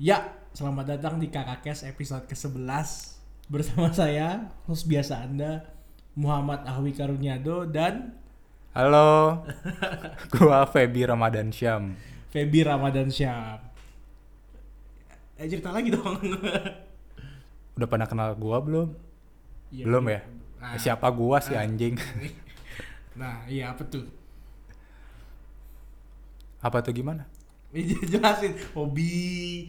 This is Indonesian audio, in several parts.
Ya, selamat datang di Kakakes episode ke-11 Bersama saya, host biasa Anda Muhammad Ahwi Karunyado dan Halo, gua Feby Ramadan Syam. Feby Ramadan Syam Eh cerita lagi dong Udah pernah kenal gua belum? Iya, belum iya. ya? Nah, Siapa gua sih ah. anjing? Nah, iya apa tuh? Apa tuh gimana? Ini jelasin hobi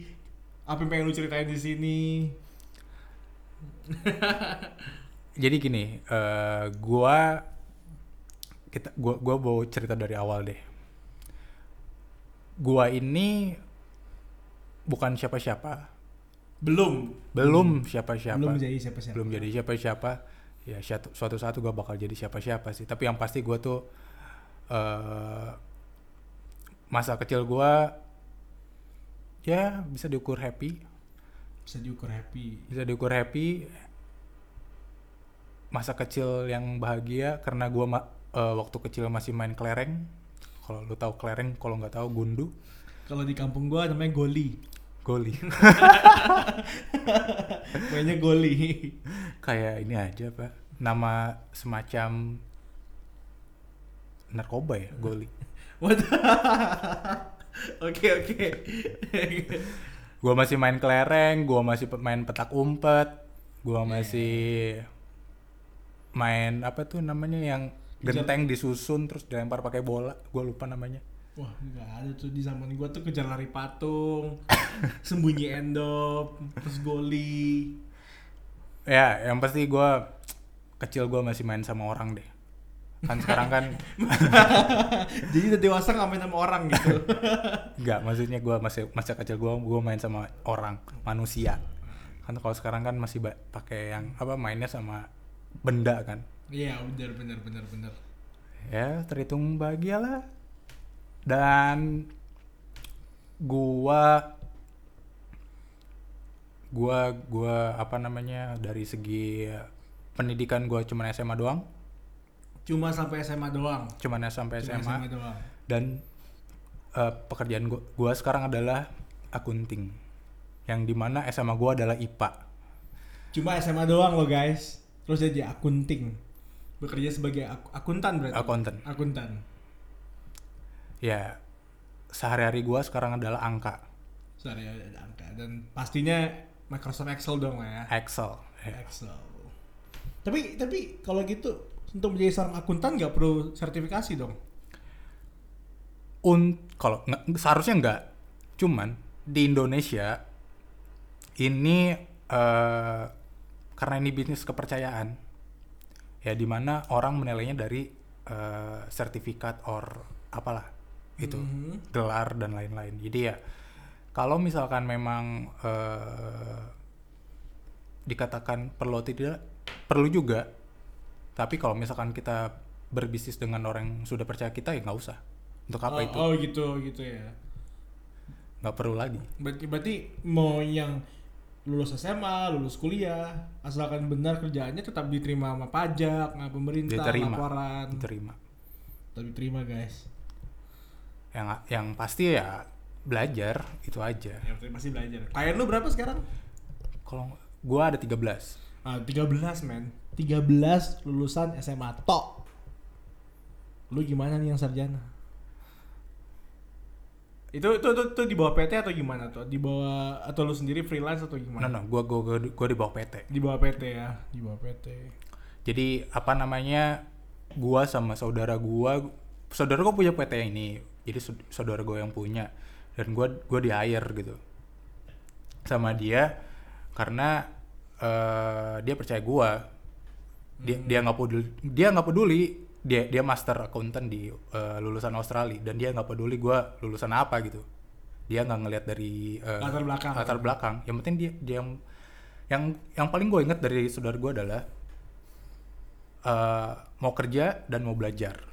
apa yang pengen lu ceritain di sini. Jadi gini, eh gua kita gua gua mau cerita dari awal deh. Gua ini bukan siapa-siapa, Belum. belum siapa-siapa. Belum jadi siapa-siapa. belum jadi siapa-siapa ya suatu, saat gue bakal jadi siapa-siapa sih tapi yang pasti gue tuh eh masa kecil gue ya bisa diukur happy Bisa diukur happy. bisa diukur happy masa kecil yang bahagia karena gue waktu kecil masih main kelereng kalau lu tahu kelereng kalau nggak tahu gundu Kalau di kampung gua namanya goli. goli Mainnya goli. kayak ini aja pak nama semacam narkoba ya goli. Oke oke. Gua masih main kelereng, gua masih main petak umpet, gua masih main apa tuh namanya yang genteng disusun terus dilempar pakai bola, gua lupa namanya. Wah nggak ada tuh di zaman gua tuh kejar lari patung, sembunyi endop, terus goli. Ya, yang pasti gua kecil gua masih main sama orang deh. Kan sekarang kan Jadi udah dewasa nggak main sama orang gitu. enggak, maksudnya gua masih masa kecil gua gua main sama orang, manusia. Kan kalau sekarang kan masih pakai yang apa mainnya sama benda kan. Iya benar benar benar benar. ya terhitung bahagia lah dan gua gua gua apa namanya dari segi pendidikan gua cuma SMA doang Cuma sampai SMA doang. cuma sampai Cuma SMA, doang. dan eh, pekerjaan gua, gua sekarang adalah akunting yang di mana SMA gua adalah IPA Cuma SMA doang loh guys. Terus jadi akunting. Bekerja sebagai ak- akuntan berarti. akuntan Akuntan. ya sehari-hari gua sekarang adalah angka Sorry ada angka dan pastinya Microsoft Excel dong ya. Excel ya. Excel. Tapi tapi kalau gitu untuk menjadi seorang akuntan nggak perlu sertifikasi dong. Un kalau nggak- seharusnya enggak. Cuman di Indonesia ini eh, karena ini bisnis kepercayaan ya di mana orang menilainya dari eh, sertifikat or apalah itu Mhm. gelar dan lain-lain. Jadi ya kalau misalkan memang eh, dikatakan perlu tidak perlu juga. Tapi kalau misalkan kita berbisnis dengan orang yang sudah percaya kita ya nggak usah. Untuk apa oh, itu? Oh gitu gitu ya. nggak perlu lagi Berarti berarti mau yang lulus SMA, lulus kuliah, asalkan benar kerjaannya tetap diterima sama pajak, sama pemerintah, Diterima. laporan. diterima Tetap diterima guys. yang yang pasti ya belajar itu aja Ya pasti belajar. Klien lu berapa sekarang? kalau gua ada 13 Ah, 13 men. 13 lulusan SMA tok. Lu gimana nih yang sarjana? Itu itu itu, itu di bawah PT atau gimana tuh? Di bawah atau lu sendiri freelance atau gimana? no gua gua gua, gua di bawah PT Di bawah PT ya, di bawah PT. jadi apa namanya gua sama saudara gua saudara gua punya PT ini jadi saud- saudara gua yang punya dan gua gua di hire gitu sama dia karena eh, dia percaya gua dia dia nggak peduli dia nggak peduli dia dia master accountant di eh, lulusan Australia dan dia nggak peduli gua lulusan apa gitu dia nggak ngelihat dari eh, Latar belakang. latar belakang yang penting dia dia yang yang yang paling gue inget dari saudara gua adalah eh, mau kerja dan mau belajar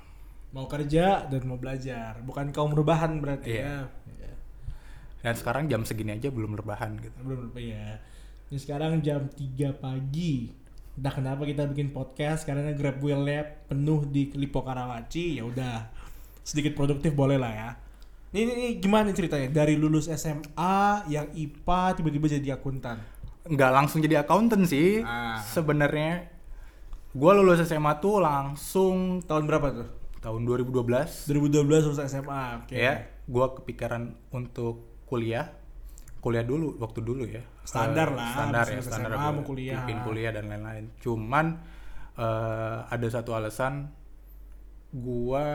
Mau kerja dan mau belajar, bukan kaum rebahan berarti Iya. ya. Iya. dan sekarang jam segini aja belum rebahan gitu Belum ya. Ini sekarang jam 3 pagi. Entah kenapa kita bikin podcast karena Grab Wheel Lab penuh di Lipo Karawaci, ya udah sedikit produktif boleh lah ya. Ini, ini, ini gimana ceritanya? Dari lulus SMA yang IPA tiba-tiba jadi akuntan. nggak langsung jadi accountant sih Ah. sebenarnya gue lulus SMA tuh langsung Tahun berapa tuh? tahun 2012 2012 lulus SMA. Oke. ya gue kepikiran untuk kuliah kuliah dulu waktu dulu ya Standar Eh, lah, standar ya standar SMA gua mau kuliah. bikin kuliah dan lain-lain cuman eh, ada satu alasan gue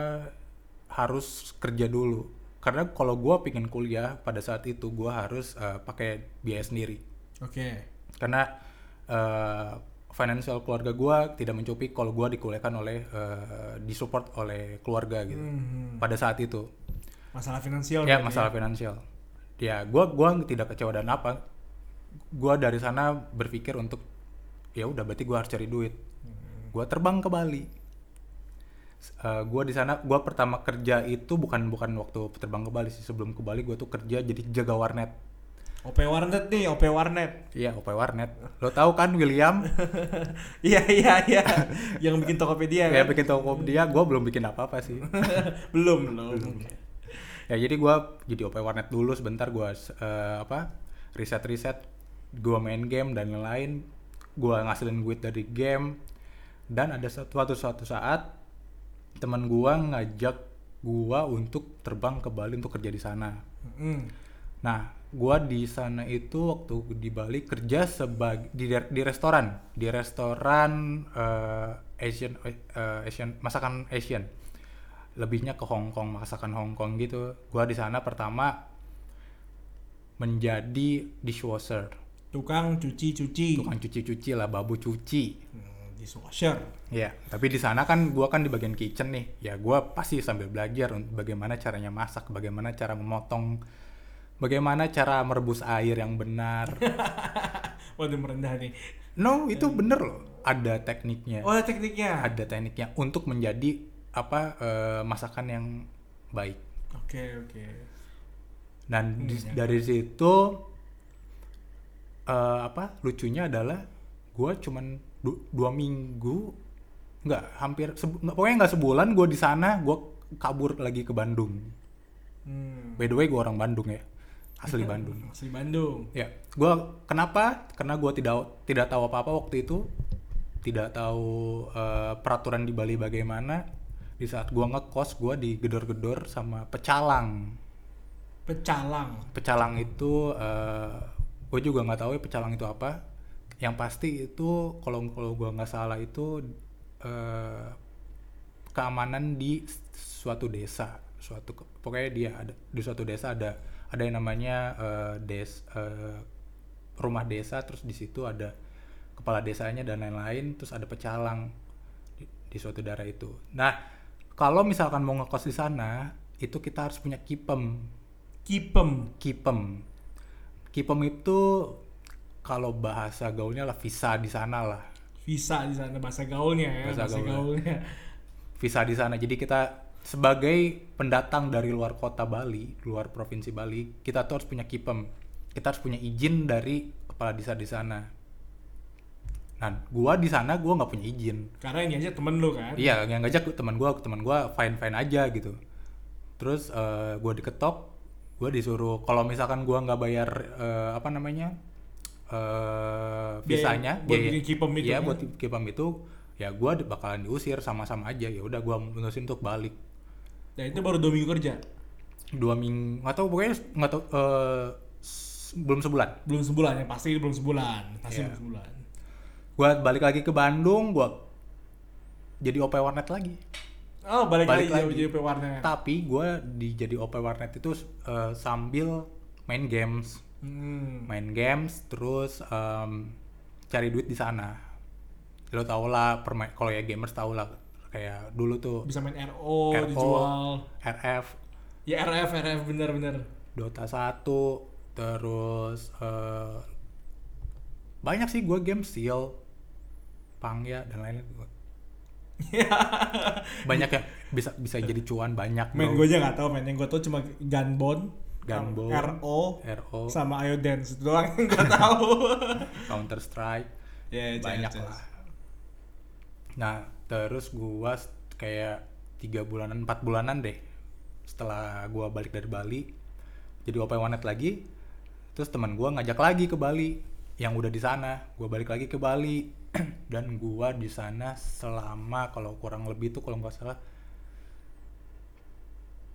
harus kerja dulu karena kalau gue pingin kuliah pada saat itu gue harus eh, pakai biaya sendiri Oke. karena eh, financial keluarga gue tidak mencukupi kalau gue dikuliahkan oleh eh, disupport oleh keluarga gitu Hmm. pada saat itu Masalah finansial. ya masalah finansial ya gue gua tidak kecewa dan apa gue dari sana berpikir untuk ya udah berarti gue harus cari duit gue terbang ke Bali gue di sana gue pertama kerja itu bukan bukan waktu terbang ke Bali sih sebelum ke Bali gue tuh kerja jadi jaga warnet OP Warnet nih, OP Warnet. iya OP warnet lo tahu kan William Iya iya iya. yang bikin Tokopedia kan? bikin Tokopedia gue belum bikin apa apa sih belum belum. Oke. Ya jadi gua jadi OP warnet dulu sebentar gua eh, apa riset riset gua main game dan lain-lain gua ngasilin duit dari game. Dan ada suatu suatu, suatu saat teman gua ngajak gua untuk terbang ke Bali untuk kerja di sana. Hmm. nah gua di sana itu waktu di Bali kerja sebagai di, di restoran. Di restoran eh, Asian eh, Asian masakan Asian lebihnya ke Hong Kong masakan Hong Kong gitu gua di sana pertama menjadi dishwasher Tukang cuci-cuci. tukang cuci-cuci lah babu cuci Hmm, dishwasher. ya tapi di sana kan gua kan di bagian kitchen nih ya gua pasti sambil belajar bagaimana caranya masak bagaimana cara memotong bagaimana cara merebus air yang benar Waduh merendah nih. no itu bener loh ada tekniknya Oh ada tekniknya. ada tekniknya untuk menjadi apa eh, masakan yang baik Oke oke. dan di- Hmm, ya. dari situ eh, apa lucunya adalah gue cuman du- dua minggu nggak hampir sebu- nggak pokoknya nggak sebulan gue di sana gue kabur lagi ke Bandung Hmm. by the way gue orang Bandung ya asli Bandung Asli Bandung. ya gue kenapa karena gue tidak tidak tahu apa apa waktu itu tidak tahu eh, peraturan di Bali bagaimana di saat gue ngekos gue digedor-gedor sama pecalang. Pecalang. pecalang itu gue juga nggak tahu ya pecalang itu apa. Yang pasti itu kalau kalau gue nggak salah itu eh, keamanan di suatu desa. Suatu pokoknya dia ada di suatu desa ada ada yang namanya eh, des eh, rumah desa terus di situ ada kepala desanya dan lain-lain terus ada pecalang di, di suatu daerah itu. Nah kalau misalkan mau ngekos di sana itu kita harus punya kipem Kipem. Kipem. Kipem itu kalau bahasa gaulnya lah visa di sana lah. Visa di sana bahasa gaulnya ya. Bahasa Bahasa, gaulnya. gaulnya. Visa di sana. Jadi kita sebagai pendatang dari luar kota Bali, luar provinsi Bali, kita tuh harus punya kipem. Kita harus punya izin dari kepala desa di sana. Nah, gua di sana gua nggak punya izin. Karena ini aja temen lu kan. Iya, yang ngajak teman gua, teman gua fine fine aja gitu. Terus eh, gua diketok, gua disuruh kalau misalkan gua nggak bayar eh, apa namanya eh visanya, buat biaya- bikin kipem itu Iya, kan? buat kipem itu, ya gua bakalan diusir sama-sama aja. Ya udah gua mutusin untuk balik. Dan itu baru dua minggu kerja. Dua minggu, nggak tahu pokoknya nggak tahu s- belum sebulan. Belum sebulan ya, pasti belum sebulan. Pasti Iya. belum sebulan. Gua balik lagi ke Bandung, gua jadi OP warnet lagi. Oh, balik, Balik lagi, lagi. jadi OP warnet. Tapi gue di jadi OP warnet itu eh, sambil main games, Hmm. main games, terus em, cari duit di sana. Lo tau lah, kalau ya gamers tau lah, kayak dulu tuh Bisa main RO, RO, dijual. RF, Ya RF, RF bener-bener. Dota 1, terus eh, banyak sih gue game Seal, Pangya dan lain-lain. banyak ya bisa bisa jadi cuan banyak. Main gue aja gak tau, main yang gue tau cuma Gunbone, Gunbone, RO, RO, sama Ayo Dance itu doang yang gue tahu. Counter Strike. ya, banyak jelas, lah. Nah, terus gua s- kayak tiga bulanan, empat bulanan deh, setelah gua balik dari Bali jadi OP Wanet lagi terus teman gua ngajak lagi ke Bali yang udah di sana gua balik lagi ke Bali dan gua di sana selama kalau kurang lebih tuh kalau nggak salah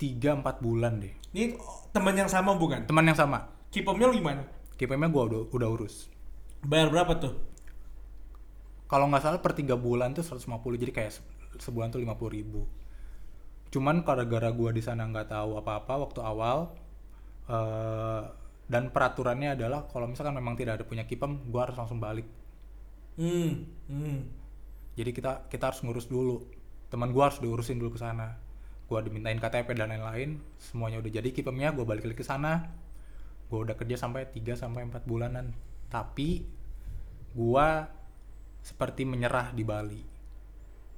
3 4 bulan deh Ini teman yang sama bukan? teman yang sama Kipomnya lu gimana? KPM-nya gua udah, udah urus Bayar berapa tuh? kalau nggak salah per tiga bulan tuh 150 jadi kayak se- sebulan tuh 50 ribu cuman gara-gara gua di sana nggak tahu apa-apa waktu awal eh, dan peraturannya adalah kalau misalkan memang tidak ada punya kipem gua harus langsung balik Hmm, hmm. jadi kita kita harus ngurus dulu. Teman gua harus diurusin dulu ke sana. Gua dimintain KTP dan lain-lain. Semuanya udah jadi kipemnya gua balik lagi ke sana. Gua udah kerja sampai 3 sampai 4 bulanan. Tapi gua seperti menyerah di Bali.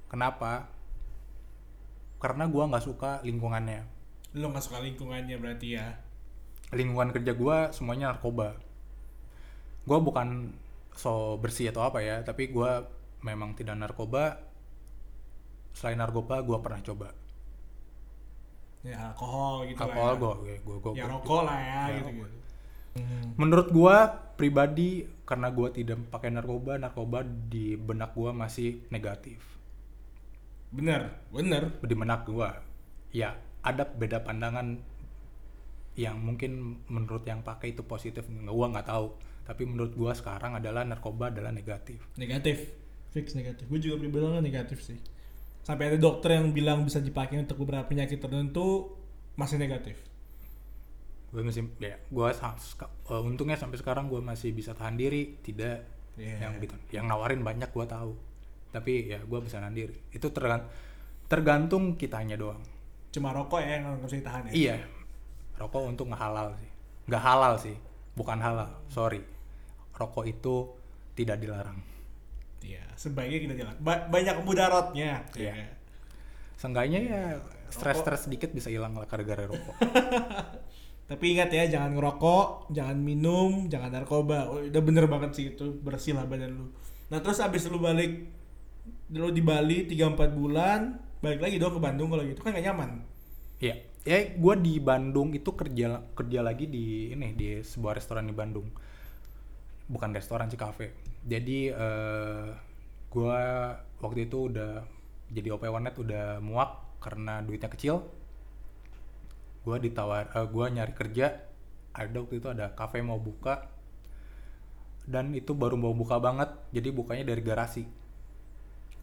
Kenapa? Karena gua nggak suka lingkungannya. Lu gak suka lingkungannya berarti ya? lingkungan kerja gua semuanya narkoba. Gua bukan so bersih atau apa ya tapi gua memang tidak narkoba selain narkoba gua pernah coba Ya alkohol gitu alkohol lah ya. gua, gua- Ya rokok lah ya, Ya, gitu gitu. Hmm. menurut gua pribadi karena gua tidak pakai narkoba narkoba di benak gua masih negatif Bener, bener. di benak gua ya ada beda pandangan yang mungkin menurut yang pakai itu positif gua nggak tahu tapi menurut gua sekarang adalah narkoba adalah negatif Negatif. Fix negatif. Gue juga pribadi negatif sih. Sampai ada dokter yang bilang bisa dipakai untuk beberapa penyakit tertentu masih negatif. gue masih ya gue untungnya sampai sekarang gue masih bisa tahan diri tidak Iya. yang gitu yang nawarin banyak gue tahu tapi ya gue bisa nahan diri itu tergan- tergantung kitanya doang Cuma rokok ya yang nggak bisa ditahan ya. iya rokok untuk nggak halal sih nggak halal sih bukan halal sorry rokok itu tidak dilarang Iya, sebaiknya kita jalan. Ba- banyak mudaratnya. Iya. seenggaknya ya stres-stres sedikit bisa hilang lah gara-gara rokok Tapi ingat ya, jangan ngerokok, jangan minum, jangan narkoba. Oh, udah bener banget sih itu, bersih lah badan lu. Nah terus abis lu balik, lu di Bali 3-4 bulan, balik lagi dong ke Bandung kalau gitu kan gak nyaman. Iya, ya gue di Bandung itu kerja kerja lagi di ini di sebuah restoran di Bandung. Bukan restoran sih kafe. Jadi eh gue waktu itu udah jadi OP Warnet udah muak karena duitnya kecil. Gue ditawar, eh, gue nyari kerja. Ada waktu itu ada kafe mau buka dan itu baru mau buka banget. Jadi bukanya dari garasi.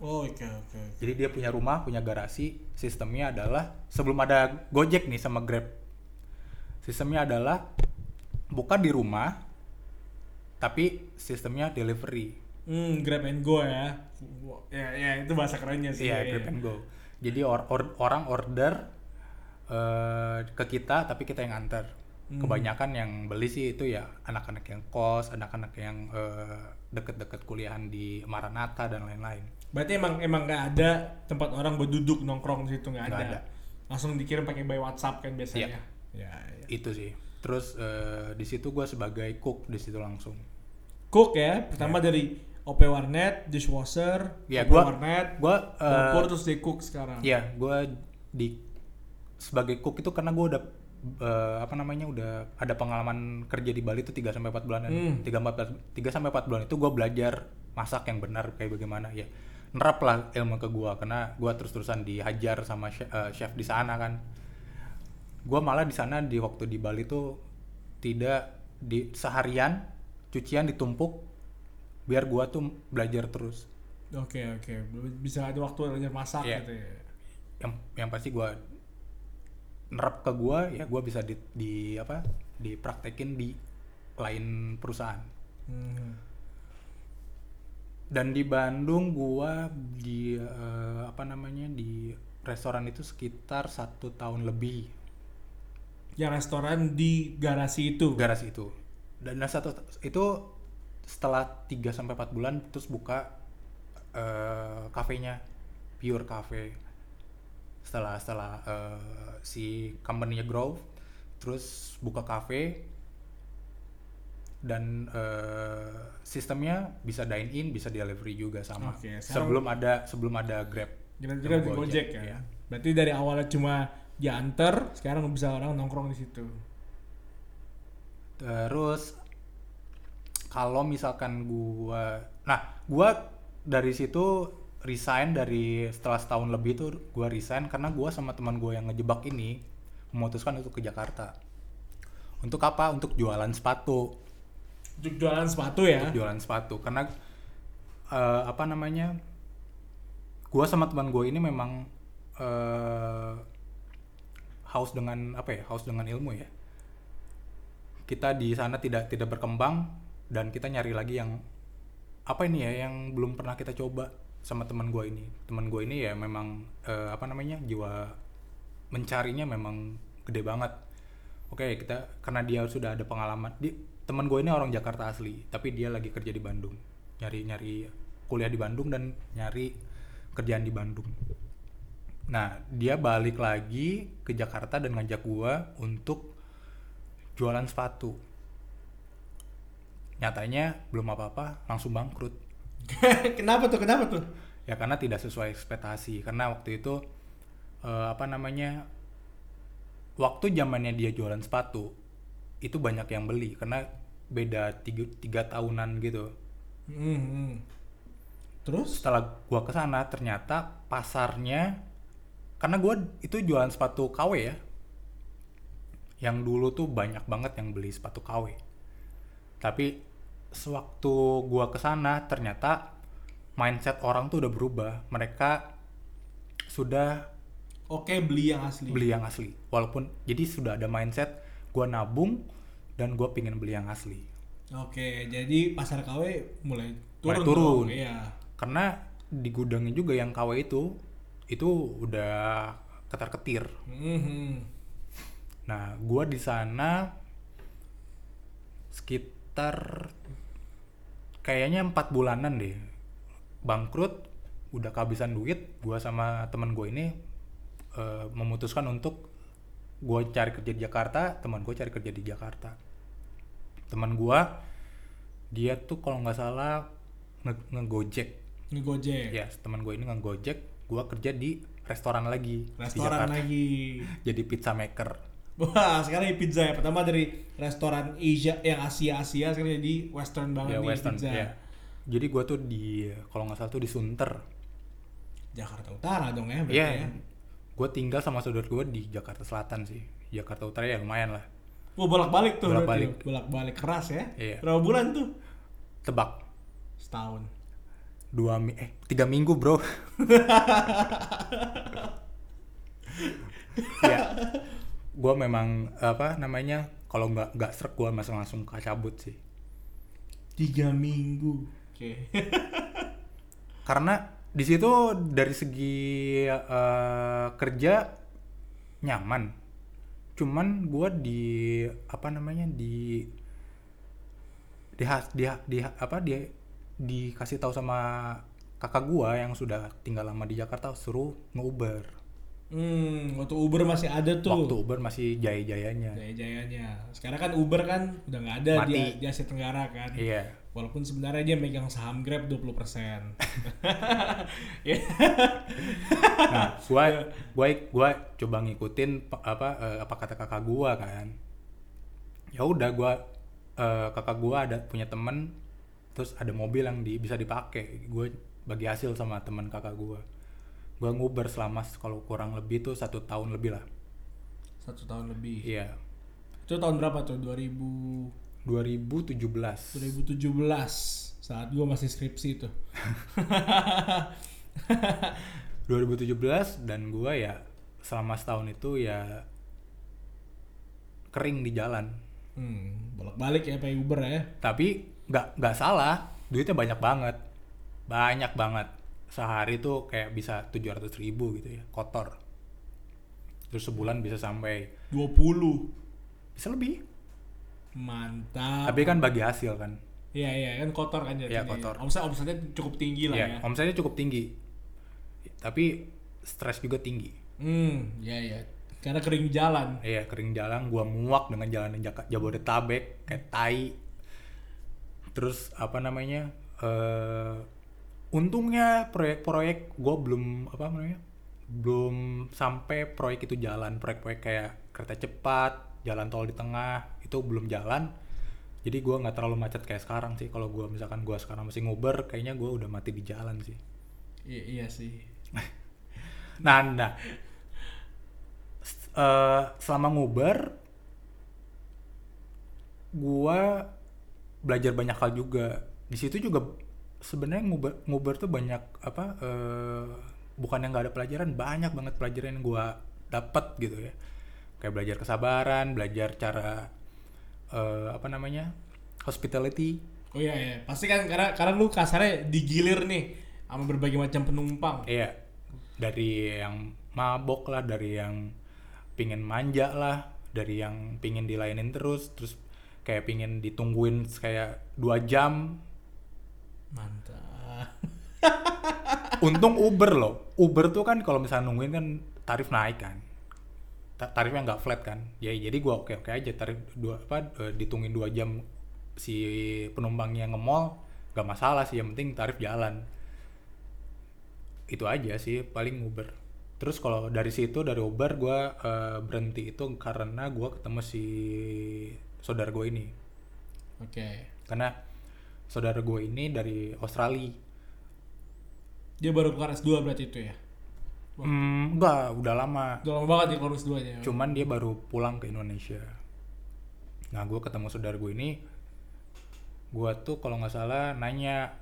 Oh oke oke. oke. Jadi dia punya rumah, punya garasi. Sistemnya adalah sebelum ada Gojek nih sama Grab. Sistemnya adalah buka di rumah, tapi sistemnya delivery. Hmm, grab and go ya. Ya, ya itu bahasa kerennya sih. Iya, ya, Grab ya. and Go. Jadi or- or- orang order eh, ke kita, tapi kita yang antar. Hmm. Kebanyakan yang beli sih itu ya anak-anak yang kos, anak-anak yang eh, deket-deket kuliahan di Maranatha dan lain-lain. Berarti emang emang nggak ada tempat orang berduduk nongkrong di situ nggak ada. ada. Langsung dikirim pakai by WhatsApp kan biasanya. Ya, ya. Itu sih. Terus eh, di situ gue sebagai cook di situ langsung. Cook ya, pertama dari OP Warnet, dishwasher, Ya, OP gua- Warnet, Gua eh, dapur terus di cook sekarang. Iya, gue di sebagai cook itu karena gue udah eh, apa namanya udah ada pengalaman kerja di Bali itu 3 sampai 4 bulanan. Hmm. 3 4 3 sampai 4 bulan itu gue belajar masak yang benar kayak bagaimana ya. Nerap lah ilmu ke gue karena gue terus-terusan dihajar sama chef, eh, chef di sana kan. Gue malah di sana di waktu di Bali tuh tidak di seharian cucian ditumpuk biar gue tuh belajar terus. Oke oke, bisa ada waktu belajar masak Iya. gitu ya. yang yang pasti gue nerap ke gue ya gue bisa di, di apa dipraktekin di lain perusahaan Hmm. dan di Bandung gue di eh, apa namanya di restoran itu sekitar satu tahun lebih Yang restoran di garasi itu. garasi itu dan satu itu setelah 3 sampai 4 bulan terus buka eh, kafenya pure cafe setelah setelah eh, si company-nya grow terus buka cafe dan eh, sistemnya bisa dine in bisa delivery juga sama sekarang- sebelum ada sebelum ada grab di sama Gojek ya. Iya. Berarti dari awalnya cuma diantar sekarang bisa orang nongkrong di situ Terus kalau misalkan gua nah, gua dari situ resign dari setelah setahun lebih tuh gua resign karena gua sama teman gua yang ngejebak ini memutuskan untuk ke Jakarta. Untuk apa? Untuk jualan sepatu. untuk jualan sepatu ya Untuk jualan sepatu karena eh, apa namanya? Gua sama teman gua ini memang eh haus dengan apa ya? Haus dengan ilmu ya kita di sana tidak tidak berkembang dan kita nyari lagi yang apa ini ya yang belum pernah kita coba sama teman gue ini. Teman gue ini ya memang eh, apa namanya jiwa mencarinya memang gede banget. Oke kita karena dia sudah ada pengalaman di teman gue ini orang Jakarta asli tapi dia lagi kerja di Bandung. Nyari nyari kuliah di Bandung dan nyari kerjaan di Bandung. Nah dia balik lagi ke Jakarta dan ngajak gua untuk jualan sepatu. Nyatanya belum apa-apa langsung bangkrut. Kenapa tuh? Kenapa tuh? Ya karena tidak sesuai ekspektasi. Karena waktu itu eh, apa namanya waktu zamannya dia jualan sepatu itu banyak yang beli. Karena beda tiga, tiga tahunan gitu. Hmm, hmm. terus? Setelah gua ke sana ternyata pasarnya karena gua itu jualan sepatu KW ya yang dulu tuh banyak banget yang beli sepatu KW tapi sewaktu gua ke sana ternyata mindset orang tuh udah berubah. Mereka sudah oke beli yang asli. beli yang asli. Walaupun jadi sudah ada mindset gua nabung dan gua pingin beli yang asli. Oke jadi pasar KW mulai turun Mulai turun. dong, iya. Karena di gudangnya juga yang KW itu itu udah ketar ketir Hmm, hmm. Nah, gua di sana sekitar kayaknya empat bulanan deh bangkrut, udah kehabisan duit. Gua sama temen gue ini eh, memutuskan untuk gua cari kerja di Jakarta, teman gue cari kerja di Jakarta. Teman gua dia tuh kalau nggak salah nge- ngegojek. ngegojek Ya, teman gue ini ngegojek. Gua kerja di restoran lagi di restoran Jakarta. lagi Jadi pizza maker. Wah sekarang ini pizza ya pertama dari restoran Asia yang Asia Asia sekarang jadi Western banget ya nih Western pizza ya. Jadi gua tuh di kalau nggak salah tuh di Sunter. Jakarta Utara dong ya berarti Iya. ya Gue tinggal sama saudara gue di Jakarta Selatan sih. Jakarta Utara ya lumayan lah. Wah bolak balik tuh Bolak-balik. bolak balik keras ya Iya. berapa bulan tuh Tebak setahun dua mi eh tiga minggu bro. ya. Gue memang apa namanya kalau nggak nggak serak gue langsung langsung cabut sih. tiga minggu oke Karena di situ dari segi eh, kerja nyaman. Cuman gue di apa namanya di di di, di apa dia dikasih tahu sama kakak gua yang sudah tinggal lama di Jakarta suruh nge-Uber. Hmm waktu Uber masih ada tuh Waktu Uber masih jaya-jayanya. jaya-jayanya sekarang kan Uber kan udah nggak ada Mati. di, di Asia Tenggara kan Iya. walaupun sebenarnya dia megang saham Grab 20% ya Nah, gua gua gua coba ngikutin apa eh, apa kata kakak gua kan. Ya udah gua eh, kakak gua ada punya temen terus ada mobil yang di, bisa dipakai. Gue bagi hasil sama teman kakak gua. Gua nguber selama kalau kurang lebih tuh satu tahun lebih lah. satu tahun lebih Iya. itu tahun berapa tuh 2000 2017. 2017 saat gua masih skripsi tuh 2017 dan gua ya selama setahun itu ya kering di jalan. hmm, bolak balik ya pakai Uber ya tapi nggak nggak salah duitnya banyak banget banyak banget sehari tuh kayak bisa 700 ribu gitu ya kotor terus sebulan bisa sampai 20 bisa lebih mantap tapi kan bagi hasil kan Iya iya kan kotor kan jadinya. Iya, kotor. Omset omsetnya cukup tinggi lah ya ya. omsetnya cukup tinggi tapi stres juga tinggi Hmm, iya iya. Karena kering jalan. iya kering jalan gua muak dengan jalan Jak- Jabodetabek kayak tai terus apa namanya eh untungnya proyek-proyek gua belum apa namanya belum sampai proyek itu jalan. Proyek-proyek kayak kereta cepat jalan tol di tengah itu belum jalan. Jadi gua nggak terlalu macet kayak sekarang sih. Kalau gua misalkan gua sekarang masih nguber kayaknya gua udah mati di jalan sih. Iya, iya sih. nah nah. Eh, selama nguber gua belajar banyak hal juga. Di situ juga sebenarnya nguber nguber tuh banyak apa eh bukan yang nggak ada pelajaran banyak banget pelajaran yang gua dapat gitu ya kayak belajar kesabaran belajar cara eh, apa namanya hospitality Oh iya, iya. Pasti kan karena karena lu kasarnya digilir nih sama berbagai macam penumpang. Iya, dari yang mabok lah, dari yang pingin manja lah, dari yang pingin dilayanin terus, terus kayak pingin ditungguin kayak dua jam. Mantap. Untung Uber loh, Uber tuh kan kalau misalnya nungguin kan tarif naik kan, Ta- tarifnya nggak flat kan. Ya jadi gua oke oke aja tarif dua apa eh, ditungguin dua jam si penumpangnya nge-mall nggak masalah sih, yang penting tarif jalan. itu aja sih paling Uber terus kalau dari situ dari Uber gue berhenti itu karena gue ketemu si saudara gue ini Oke. karena saudara gue ini dari Australia. Dia baru keluar S2 berarti itu ya. hmm, enggak udah lama. Udah lama banget ya keluar S2 nya. cuman dia baru pulang ke Indonesia. Nah gue ketemu saudara gue ini gue tuh kalau nggak salah nanya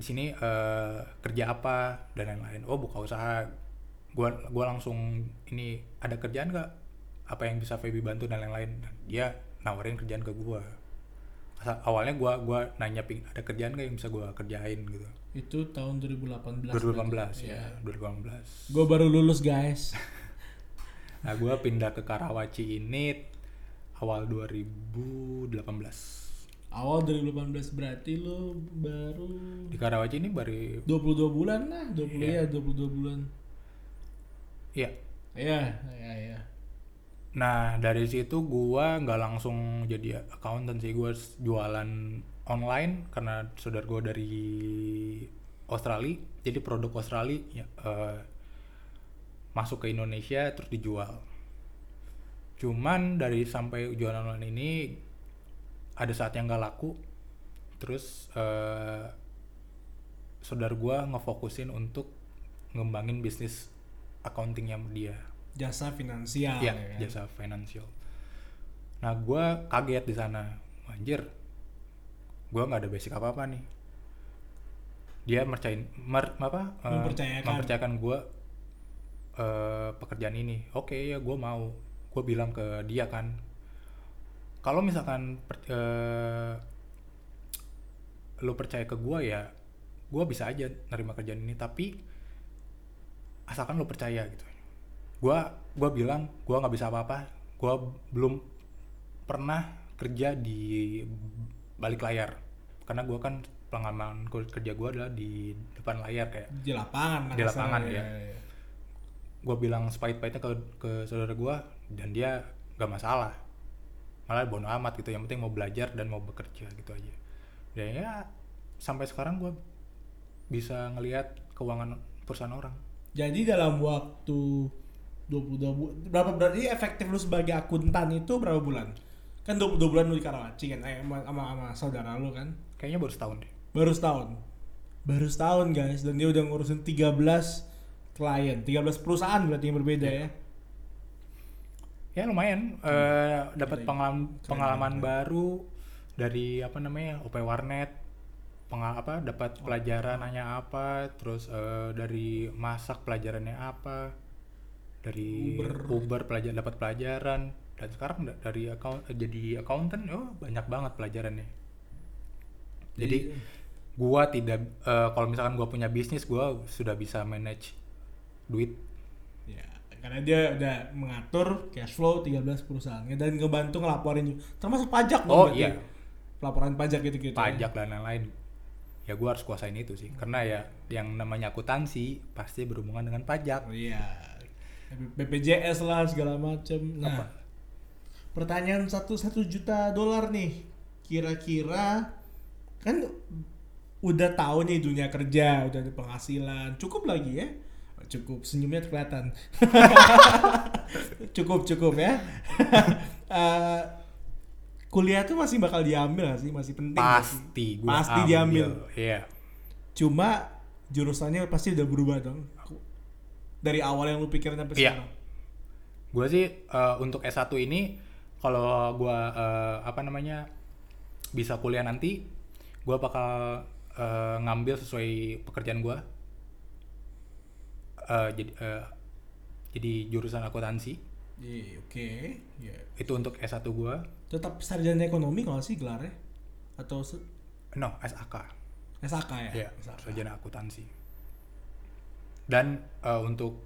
di sini eh, kerja apa? Dan lain-lain. Oh buka usaha. Gue gua langsung ini ada kerjaan nggak? Apa yang bisa Feby bantu? Dan lain-lain. Dan dia nawarin kerjaan ke gue awalnya gue gua nanya ping ada kerjaan nggak yang bisa gue kerjain gitu Itu tahun 2018. 2018 Iya. ya 2018 Gue baru lulus guys. Nah, gue pindah ke Karawaci ini awal 2018. Awal 2018 berarti lu baru Di Karawaci ini baru 22 bulan lah, 20 Iya. ya, 22 bulan. Iya. Iya, iya, iya. Nah, dari situ gua nggak langsung jadi accountant sih, gua jualan online karena saudara gua dari Australia, jadi produk Australia ya, eh, masuk ke Indonesia terus dijual. Cuman dari sampai jualan online ini ada saat yang nggak laku, terus eh, saudara gua ngefokusin untuk ngembangin bisnis accountingnya dia. Jasa finansial Iya, ya kan? jasa finansial. Nah, gue kaget di sana. Anjir, gue nggak ada basic apa-apa nih. Dia mercain, mer, apa? eh, Mempercayakan. mempercayakan gue eh, pekerjaan ini. Oke ya, gue mau. Gue bilang ke dia kan, kalau misalkan per- eh, lu percaya ke gue ya, gue bisa aja nerima kerjaan ini. Tapi asalkan lu percaya gitu gua gua bilang gua nggak bisa apa-apa gua belum pernah kerja di balik layar karena gua kan pengalaman kerja gua adalah di depan layar kayak Di lapangan. Di lapangan, iya, ya. iya. gue bilang sepahit-pahitnya ke ke saudara gua dan dia gak masalah malah bono amat gitu yang penting mau belajar dan mau bekerja gitu aja dan ya sampai sekarang gua bisa ngelihat keuangan perusahaan orang Jadi dalam waktu 22 bulan, berapa berarti efektif lu sebagai akuntan itu berapa bulan? Kan 22 bulan lu di Karawaci kan, eh, sama, sama, sama saudara lu kan? kayaknya baru setahun deh Baru setahun. Baru setahun guys, dan dia udah ngurusin 13 klien, 13 perusahaan berarti yang berbeda ya. ya lumayan eh, dapat Keren. pengalaman Keren pengalaman banget. baru dari apa namanya OP Warnet pengal apa dapat pelajaran nanya apa terus eh, dari masak pelajarannya apa dari Uber. Uber, pelajar dapat pelajaran dan sekarang da- dari account eh, jadi accountant oh banyak banget pelajarannya jadi gua tidak eh, kalau misalkan gua punya bisnis gua sudah bisa manage duit Ya, karena dia udah mengatur cash flow 13 perusahaan dan ngebantu ngelaporin. Termasuk pajak oh iya Laporan pajak gitu-gitu. ya. pajak dan lain-lain ya gue harus kuasain itu sih karena ya yang namanya akuntansi pasti berhubungan dengan pajak Oh, iya. BPJS lah segala macem. Nah, Apa? pertanyaan satu satu juta dolar nih, kira-kira kan udah tahu nih dunia kerja, udah ada penghasilan, cukup lagi ya. cukup senyumnya kelihatan cukup cukup ya Eh, kuliah tuh masih bakal diambil gak sih masih penting gak sih? pasti gua pasti ambil. diambil iya cuma jurusannya pasti udah berubah dong dari awal yang lu pikirin sampai Iya. sekarang? Gue sih eh, untuk S1 ini kalau gue apa namanya bisa kuliah nanti gue bakal eh, ngambil sesuai pekerjaan gue jadi eh, jadi jurusan akuntansi. Iya, oke Iya. itu untuk S1 gue tetap sarjana ekonomi kalau sih gelarnya? Atau no SAK SAK ya? Ya SAK. sarjana akuntansi dan eh, untuk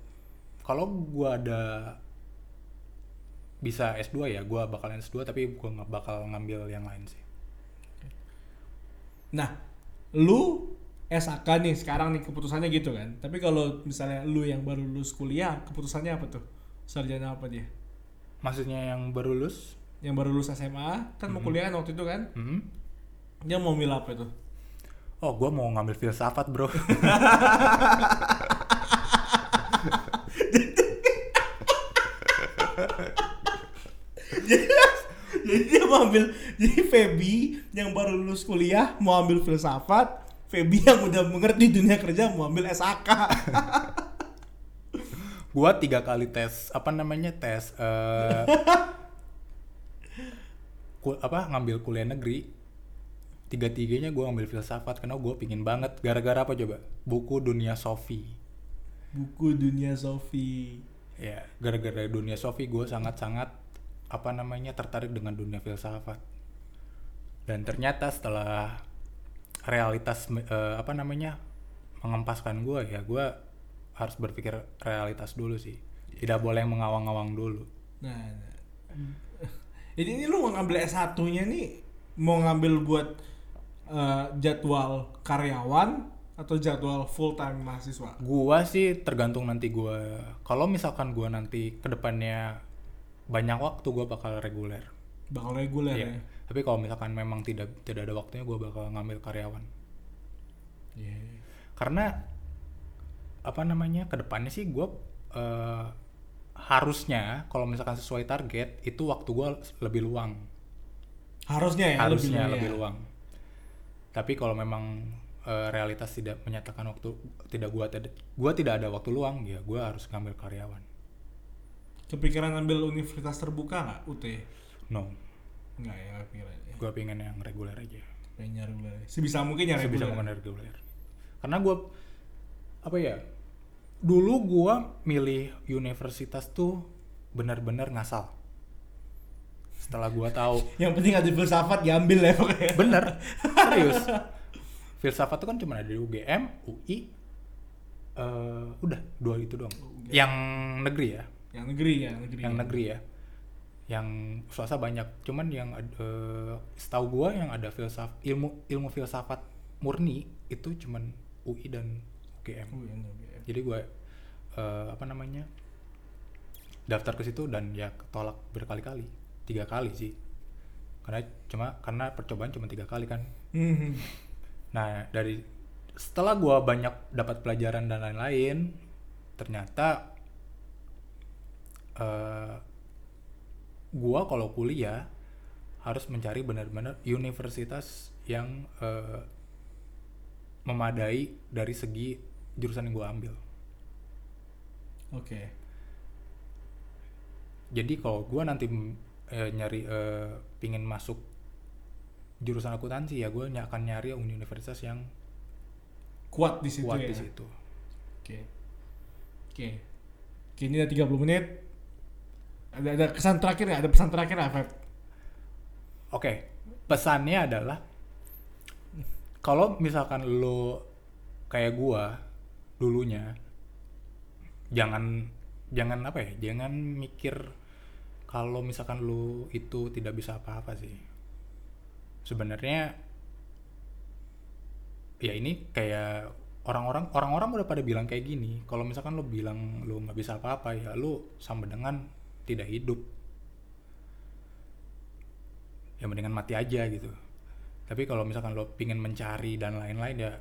kalau gue ada bisa S2 ya gue bakalan S2 tapi gue nggak bakal ngambil yang lain sih Nah, lu SAK nih sekarang nih keputusannya gitu kan. Tapi kalau misalnya lu yang baru lulus kuliah, keputusannya apa tuh? Sarjana apa dia? maksudnya yang baru lulus Yang baru lulus SMA kan mau kuliah kan waktu itu kan? hmm? Dia mau milih apa itu? Oh, gue mau ngambil filsafat, bro. jadi dia mau ambil jadi Feby yang baru lulus kuliah mau ambil filsafat, Feby yang udah mengerti dunia kerja mau ambil SAK. gue tiga kali tes, apa namanya tes, eh ku- apa ngambil kuliah negeri. Tiga tiganya gue ngambil filsafat karena gue pingin banget. Gara-gara apa coba? Buku Dunia Sofi. Buku Dunia Sofi. Ya, gara-gara dunia Sofi gue sangat-sangat apa namanya tertarik dengan dunia filsafat. Dan ternyata setelah realitas eh, apa namanya mengempaskan gue ya, gue harus berpikir realitas dulu sih. Tidak boleh mengawang-awang dulu. Nah, nah. jadi ini lu mau ngambil S1-nya nih mau ngambil buat eh, jadwal karyawan atau jadwal full time mahasiswa? Gua sih tergantung nanti gua. Kalau misalkan gua nanti ke depannya banyak waktu gua bakal reguler. Bakal reguler Iya. ya. Tapi kalau misalkan memang tidak tidak ada waktunya gua bakal ngambil karyawan. Iya. karena apa namanya ke depannya sih gue harusnya kalau misalkan sesuai target itu waktu gue lebih luang Harusnya ya harusnya lebih, lebih ya. luang tapi kalau memang eh, realitas tidak menyatakan waktu tidak gua tidak gua tidak ada waktu luang ya gue harus ngambil karyawan Kepikiran ambil universitas terbuka nggak UT? no Nggak ya kepikiran ya. gue pengen yang reguler aja Pengen nyari reguler. Sebisa mungkin nyari sebisa reguler. mungkin reguler karena gue apa ya dulu gue milih universitas tuh benar-benar ngasal setelah gue tahu Yang penting ada filsafat diambil ya pokoknya. bener serius filsafat tuh kan cuma ada di UGM UI eh, udah dua itu doang. Yang negeri ya? Yang negeri ya, negeri. yang negeri ya. Yang swasta banyak. Cuman yang eh, setahu gua yang ada filsaf ilmu ilmu filsafat murni itu cuman UI dan UGM yang negeri. jadi gue eh, apa namanya daftar ke situ dan ya ketolak berkali-kali. Tiga kali sih. Karena cuma karena percobaan cuma tiga kali kan. Hmm. Nah dari setelah gue banyak dapat pelajaran dan lain-lain ternyata eh gue kalau kuliah harus mencari benar-benar universitas yang eh, memadai dari segi jurusan yang gue ambil Oke. jadi kalau gue nanti eh, nyari eh, pingin masuk jurusan akuntansi ya gue akan nyari universitas yang Kuat di situ kuat ya. di situ Oke. Oke. Oke, ini udah 30 menit. Ada ada kesan terakhir nggak? Ada pesan terakhir Feb? oke pesannya adalah kalau misalkan lo kayak gue dulunya jangan jangan apa ya jangan mikir kalau misalkan lo itu tidak bisa apa-apa sih sebenarnya ya ini kayak orang-orang orang-orang udah pada bilang kayak gini. Kalau misalkan lo bilang lo nggak bisa apa-apa ya lo sama dengan tidak hidup. Ya mendingan mati aja gitu. Tapi kalau misalkan lo pingin mencari dan lain-lain ya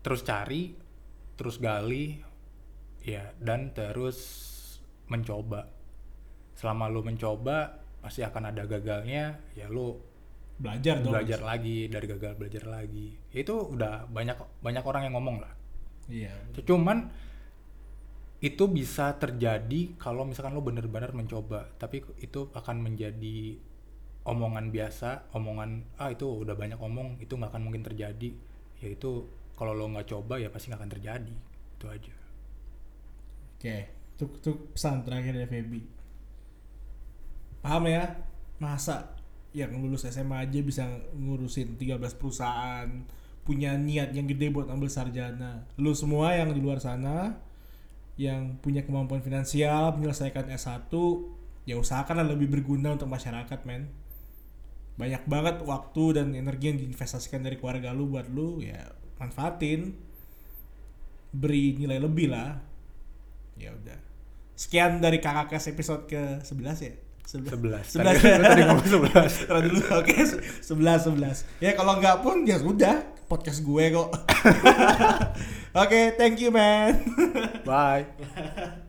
terus cari terus gali ya dan terus mencoba. Selama lu mencoba pasti akan ada gagalnya ya lu belajar dong. Belajar lagi dari gagal belajar lagi. Itu udah banyak banyak orang yang ngomong lah. Iya. Cuman itu bisa terjadi kalau misalkan lo bener-bener mencoba. Tapi itu akan menjadi omongan biasa omongan ah itu udah banyak omong itu nggak akan mungkin terjadi. Ya itu kalau lo nggak coba ya pasti nggak akan terjadi. Itu aja. Oke itu, itu pesan terakhir dari Feby. Paham ya? Masa yang lulus SMA aja bisa ngurusin 13 perusahaan punya niat yang gede buat ambil sarjana. Lu semua yang di luar sana yang punya kemampuan finansial menyelesaikan S1 ya usahakanlah lebih berguna untuk masyarakat men. Banyak banget waktu dan energi yang diinvestasikan dari keluarga lu buat lu ya manfaatin. Beri nilai lebih lah. Ya udah. Sekian dari kakak episode ke 11 ya sebelas Sebelas. tadi, ngomong sebelas Taruh dulu, oke, sebelas sebelas. Ya kalau nggak pun ya sudah, podcast gue kok. oke, thank you man. bye